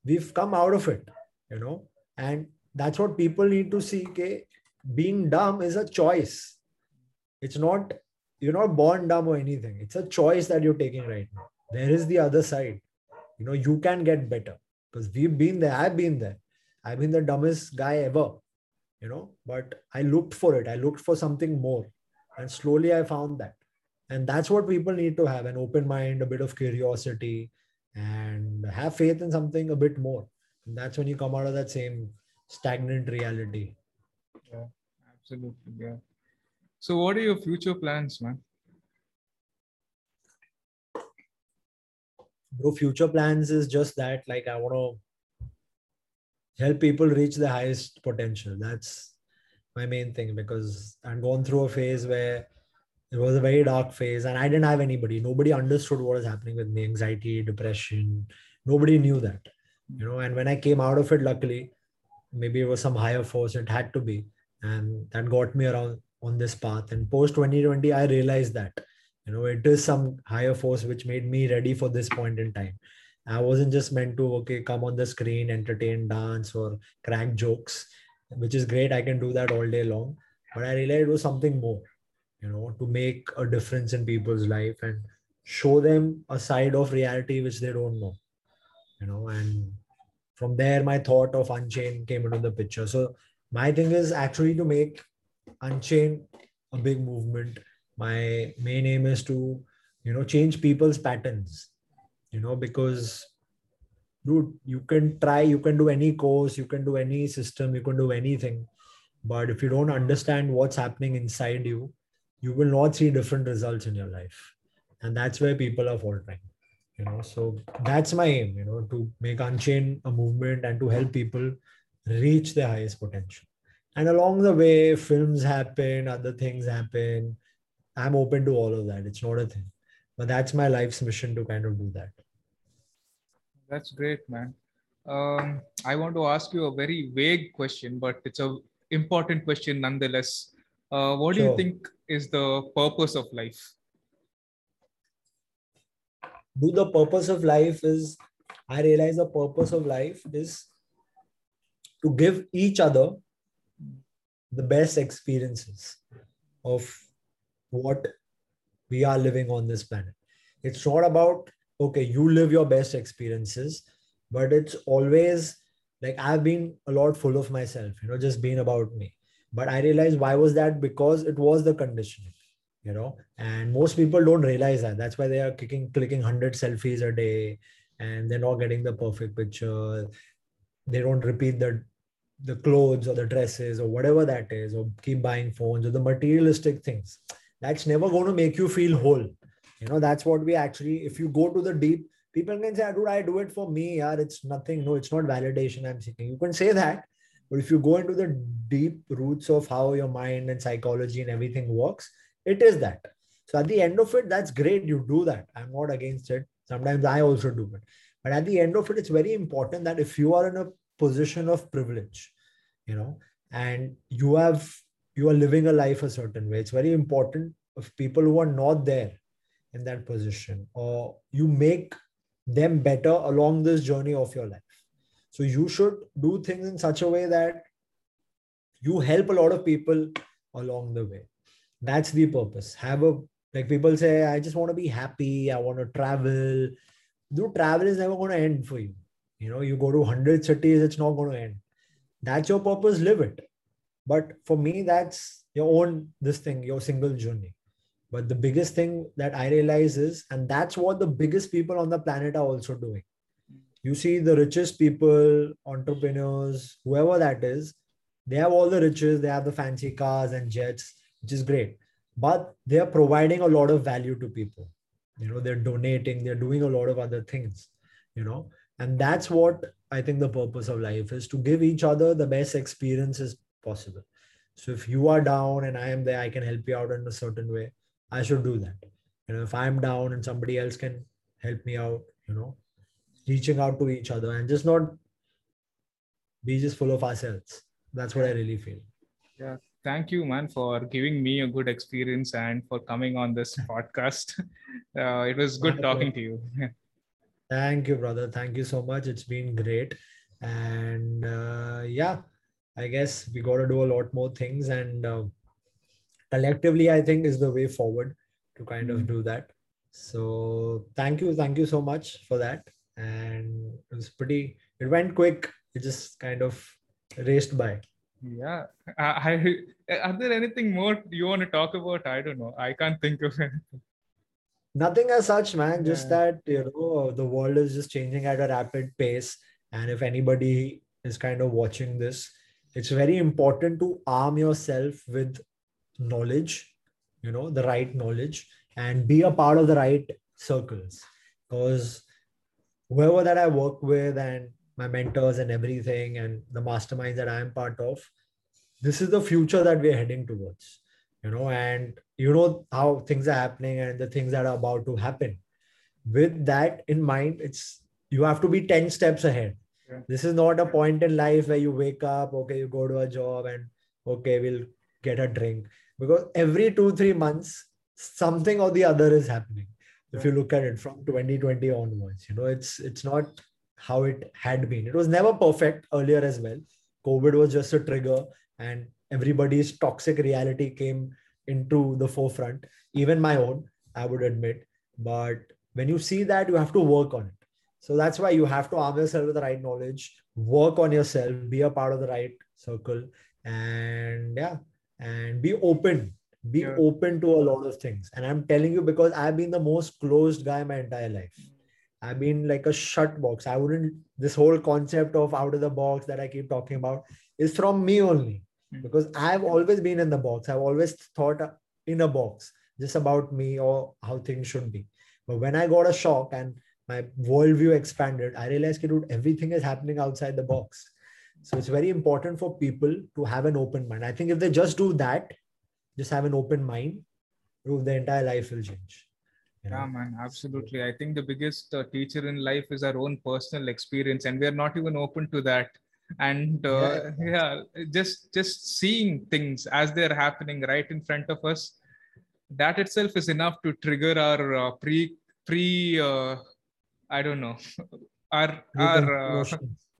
we've come out of it you know and that's what people need to see okay being dumb is a choice. It's not you're not born dumb or anything. It's a choice that you're taking right now. There is the other side. You know you can get better because we've been there. I've been there. I've been the dumbest guy ever you know but i looked for it. I looked for something more. And slowly i found that. And that's what people need to have an open mind a bit of curiosity and have faith in something a bit more. And that's when you come out of that same stagnant reality. Yeah absolutely yeah. So what are your future plans man? Bro future plans is just that like i want to help people reach the highest potential. That's my main thing because i'm going through a phase where it was a very dark phase and i didn't have anybody. Nobody understood what was happening with me anxiety depression. Nobody knew that you know and when i came out of it luckily maybe it was some higher force it had to be. And that got me around on this path. And post 2020 i realized that you know it is some higher force which made me ready for this point in time. I wasn't just meant to okay come on the screen entertain dance or crack jokes which is great i can do that all day long. But i realized it was something more you know to make a difference in people's life and show them a side of reality which they don't know you know and from there my thought of unchain came into the picture. So my thing is actually to make unchain a big movement. My main aim is to you know change people's patterns you know because dude you can try you can do any course you can do any system you can do anything. But if you don't understand what's happening inside you you will not see different results in your life. And that's where people are faltering you know. So that's my aim you know to make unchain a movement and to help people reach their highest potential. And along the way films happen other things happen. I'm open to all of that. It's not a thing. But that's my life's mission to kind of do that. That's great man. Um, i want to ask you a very vague question but it's a important question nonetheless. Uh, what sure. do you think is the purpose of life? Do the purpose of life is, I realize the purpose of life is to give each other the best experiences of what we are living on this planet. It's not about, okay, you live your best experiences, but it's always like I've been a lot full of myself, you know, just being about me. But i realized why was that? Because it was the conditioning you know and most people don't realize that. That's why they are clicking clicking 100 selfies a day and they're not getting the perfect picture. They don't repeat the the clothes or the dresses or whatever that is or keep buying phones or the materialistic things. That's never going to make you feel whole. You know that's what we actually if you go to the deep people can say ah, dude i do it for me yeah it's nothing. No it's not validation i'm seeking. You can say that but if you go into the deep roots of how your mind and psychology and everything works it is that. So at the end of it that's great. You do that. I'm not against it. Sometimes i also do it. But at the end of it it's very important that if you are in a position of privilege you know and you have you are living a life a certain way it's very important of people who are not there in that position or you make them better along this journey of your life. So you should do things in such a way that you help a lot of people along the way that's the purpose. Have a like people say i just want to be happy. I want to travel. Do travel is never going to end for you. You know you go to 100 cities it's not going to end. That's your purpose live it. But for me that's your own this thing your single journey. But the biggest thing that I realize is, and that's what the biggest people on the planet are also doing. You see, the richest people, entrepreneurs, whoever that is, they have all the riches, they have the fancy cars and jets, which is great. But they are providing a lot of value to people. You know, they're donating, they're doing a lot of other things, you know, and that's what I think the purpose of life is to give each other the best experiences possible. So if you are down and I am there, I can help you out in a certain way I should do that. You know, if I'm down and somebody else can help me out, you know, reaching out to each other and just not be just full of ourselves. That's what I really feel. Yeah. Thank you, man, for giving me a good experience and for coming on this podcast. Uh, it was good talking to you. Thank you, brother. Thank you so much. It's been great. And uh, yeah, I guess we got to do a lot more things. And uh, collectively i think is the way forward to kind mm. of hmm. do that so thank you thank you so much for that and it was pretty it went quick it just kind of raced by yeah. I, I are there anything more you want to talk about? I don't know. I can't think of anything. Nothing as such man. Just yeah. that you know the world is just changing at a rapid pace. And if anybody is kind of watching this it's very important to arm yourself with knowledge, you know, the right knowledge, and be a part of the right circles. Because whoever that I work with and my mentors and everything, and the masterminds that I'm part of, this is the future that we're heading towards, you know, and you know how things are happening and the things that are about to happen. With that in mind, it's you have to be 10 steps ahead. Yeah. This is not a point in life where you wake up, okay, you go to a job and okay, we'll get a drink because every two three months something or the other is happening if you look at it from 2020 onwards you know it's it's not how it had been. It was never perfect earlier as well. Covid was just a trigger and everybody's toxic reality came into the forefront even my own i would admit. But when you see that you have to work on it. So that's why you have to arm yourself with the right knowledge work on yourself be a part of the right circle and yeah and be open be yeah. open to a lot of things. And i'm telling you because i've been the most closed guy my entire life i've been like a shut box i wouldn't this whole concept of out of the box that i keep talking about is from me only hmm. because i've always been in the box i've always thought in a box just about me or how things should be but when i got a shock and my worldview expanded i realized dude, everything is happening outside the box so it's very important for people to have an open mind. I think if they just do that, just have an open mind, their entire life will change. You know? Yeah, man, absolutely. I think the biggest uh, teacher in life is our own personal experience, and we're not even open to that. And uh, yeah. yeah, just just seeing things as they're happening right in front of us, that itself is enough to trigger our uh, pre pre. Uh, I don't know, our our uh,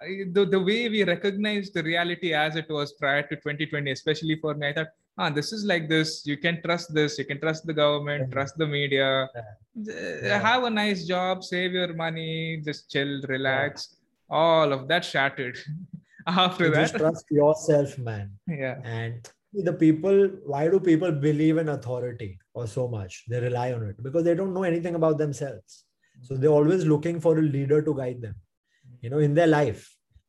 the, the way we recognize the reality as it was prior to 2020, especially for me, I thought, ah, this is like this. You can trust this. You can trust the government, trust the media. Yeah. Have a nice job, save your money, just chill, relax. Yeah. All of that shattered after you that. Just trust yourself, man. Yeah. And the people, why do people believe in authority or so much? They rely on it because they don't know anything about themselves. So they're always looking for a leader to guide them you know in their life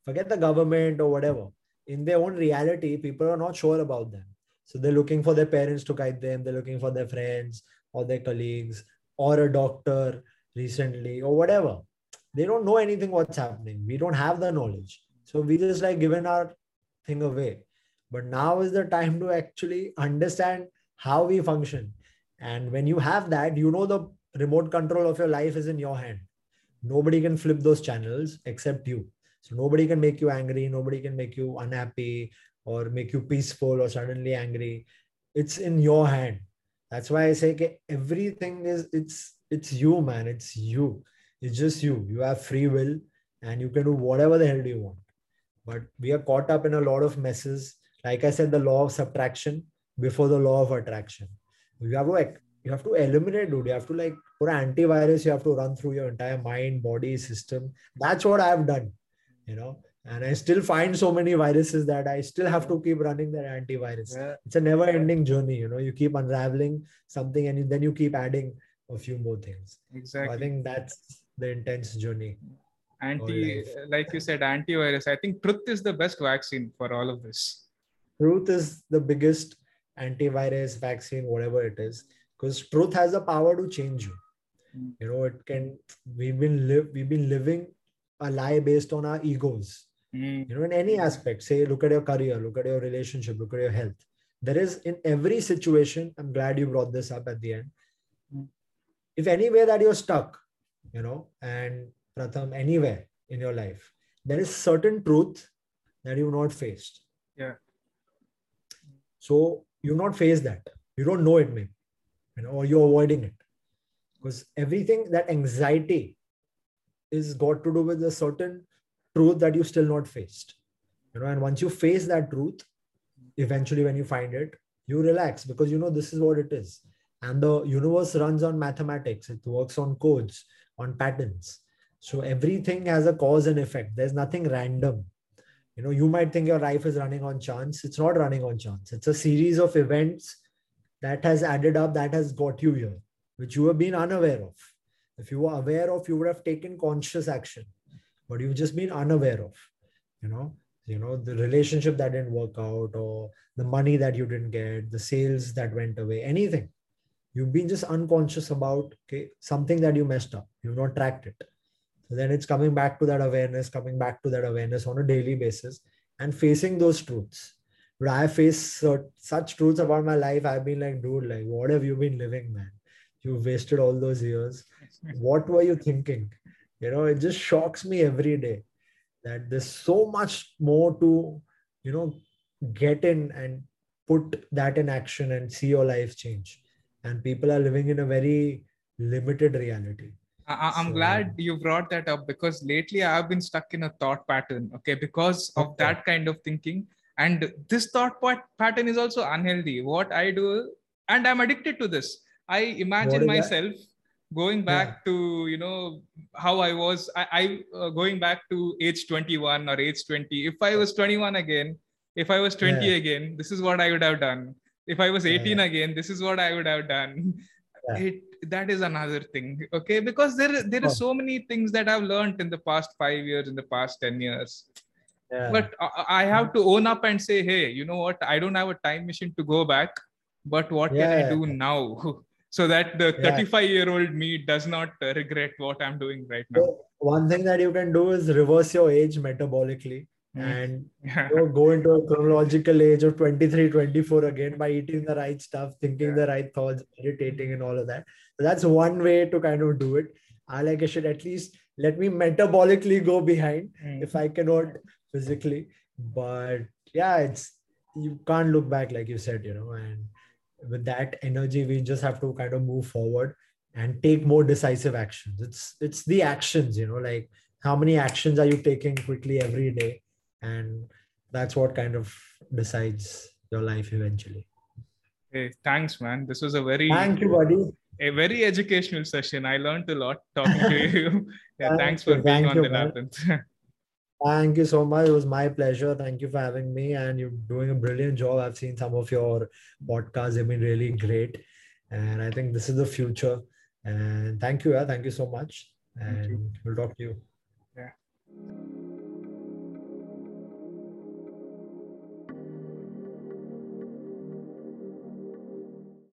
forget the government or whatever in their own reality people are not sure about them so they're looking for their parents to guide them they're looking for their friends or their colleagues or a doctor recently or whatever they don't know anything what's happening we don't have the knowledge So we just like given our thing away. But now is the time to actually understand how we function. And when you have that, you know the remote control of your life is in your hand. Nobody can flip those channels except you. So nobody can make you angry, nobody can make you unhappy or make you peaceful or suddenly angry. It's in your hand. That's why I say okay, everything is it's it's you, man. It's you. It's just you. You have free will and you can do whatever the hell you want. But we are caught up in a lot of messes. Like I said, the law of subtraction before the law of attraction. You have to you have to eliminate, dude. You have to like for antivirus, you have to run through your entire mind, body, system. That's what I've done, you know. And I still find so many viruses that I still have to keep running that antivirus. Yeah. It's a never-ending journey, you know. You keep unraveling something, and then you keep adding a few more things. Exactly. So I think that's the intense journey. Anti, like you said, antivirus. I think truth is the best vaccine for all of this. Truth is the biggest antivirus vaccine, whatever it is, because truth has the power to change you. Mm. You know, it can. We've been live. We've been living a lie based on our egos. Mm. You know, in any aspect. Say, look at your career, look at your relationship, look at your health. There is in every situation. I'm glad you brought this up at the end. Mm. If anywhere that you're stuck, you know, and Pratham, anywhere in your life, there is certain truth that you've not faced. Yeah. So you've not faced that. You don't know it, maybe, you know, or you're avoiding it. Because everything that anxiety is got to do with a certain truth that you still not faced. You know, and once you face that truth, eventually when you find it, you relax because you know this is what it is. And the universe runs on mathematics, it works on codes, on patterns. So everything has a cause and effect. There's nothing random you know you might think your life is running on chance it's not running on chance it's a series of events that has added up that has got you here which you have been unaware of if you were aware of you would have taken conscious action but you've just been unaware of you know you know the relationship that didn't work out or the money that you didn't get the sales that went away anything you've been just unconscious about okay something that you messed up you've not tracked it so then it's coming back to that awareness, coming back to that awareness on a daily basis and facing those truths. But I face such truths about my life. I've been like, dude, like, what have you been living, man? You've wasted all those years. What were you thinking? You know, it just shocks me every day that there's so much more to, you know, get in and put that in action and see your life change. And people are living in a very limited reality I, am so, glad you brought that up because lately I've been stuck in a thought pattern. Okay, because of okay. that kind of thinking, and this thought pattern is also unhealthy. What I do, and I'm addicted to this. I imagine myself that? Going back yeah. to you know how I was. I, I uh, going back to age 21 or age 20. If I was 21 again, if I was 20 yeah. again, this is what I would have done. If I was 18 yeah. again, this is what I would have done. It that is another thing okay because there there is oh. so many things that i've learned in the past 5 years in the past 10 years but I, have to own up and say hey you know what i don't have a time machine to go back but what can i do now so that the 35 year old me does not regret what i'm doing right now so one thing that you can do is reverse your age metabolically Mm. and you know, go into a chronological age of 23 24 again by eating the right stuff thinking yeah. the right thoughts meditating and all of that so that's one way to kind of do it i like i should at least let me metabolically go behind mm. if i cannot physically but yeah it's you can't look back like you said you know and with that energy we just have to kind of move forward and take more decisive actions. It's it's the actions you know like how many actions are you taking quickly every day? And that's what kind of decides your life eventually. Hey thanks man. This was a very thank you buddy. a very educational session. I learned a lot talking to you. Yeah thanks for you, being on you, the labyrinth thank you so much. It was my pleasure. Thank you for having me and you're doing a brilliant job. I've seen some of your podcasts. They've been really great and i think this is the future. And thank you yeah, thank you so much. And we'll talk to you. Yeah